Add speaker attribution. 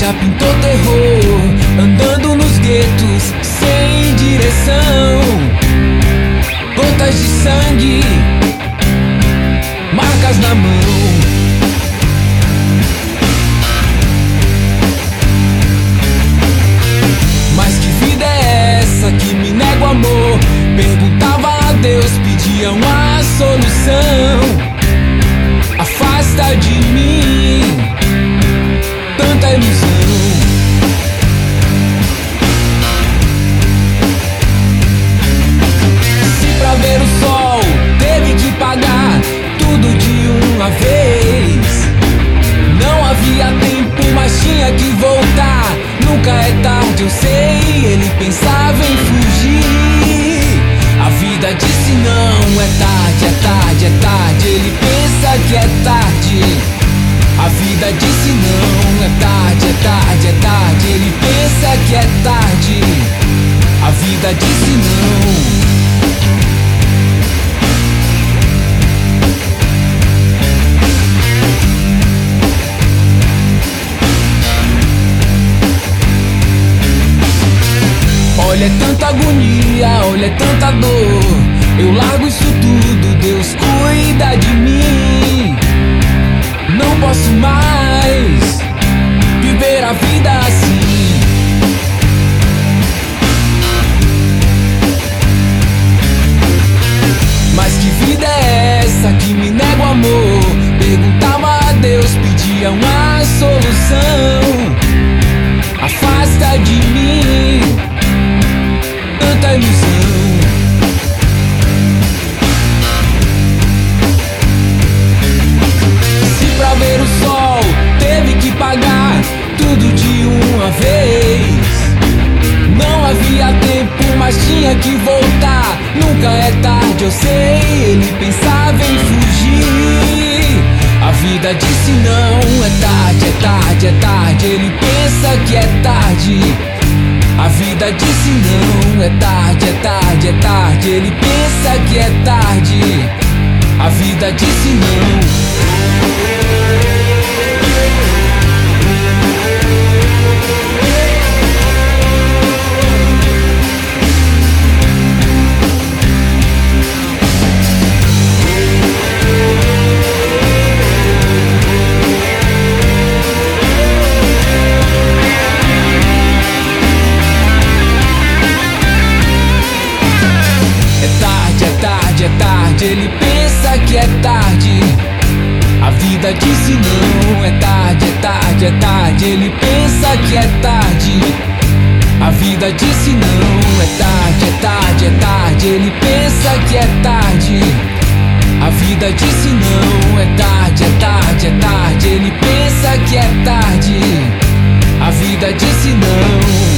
Speaker 1: já pintou terror, andando nos guetos sem direção. Gotas de sangue, marcas na mão. Mas que vida é essa que me nega o amor? Perguntava a Deus, pedia uma solução. Afasta de mim Nunca é tarde, eu sei. Ele pensava em fugir. A vida disse não, é tarde, é tarde, é tarde. Ele pensa que é tarde. A vida disse não, é tarde, é tarde, é tarde. Ele pensa que é tarde. A vida disse não. Agonia, olha, é tanta dor. Eu largo isso tudo, Deus cuida de mim. Não posso mais viver a vida assim. Mas que vida é essa que me nega o amor? Perguntava a Deus, pedia uma solução. Afasta de mim mas tinha que voltar. Nunca é tarde, eu sei. Ele pensava em fugir. A vida disse não, é tarde, é tarde, é tarde. Ele pensa que é tarde. A vida disse não, é tarde, é tarde, é tarde. Ele pensa que é tarde. A vida disse não. Tarde. Ele pensa que é tarde. A vida disse não. É tarde, é tarde, é tarde. Ele pensa que é tarde. A vida disse não. É tarde, é tarde, é tarde. Ele pensa que é tarde. A vida disse não. É tarde, é tarde, é tarde. Ele pensa que é tarde. A vida disse não.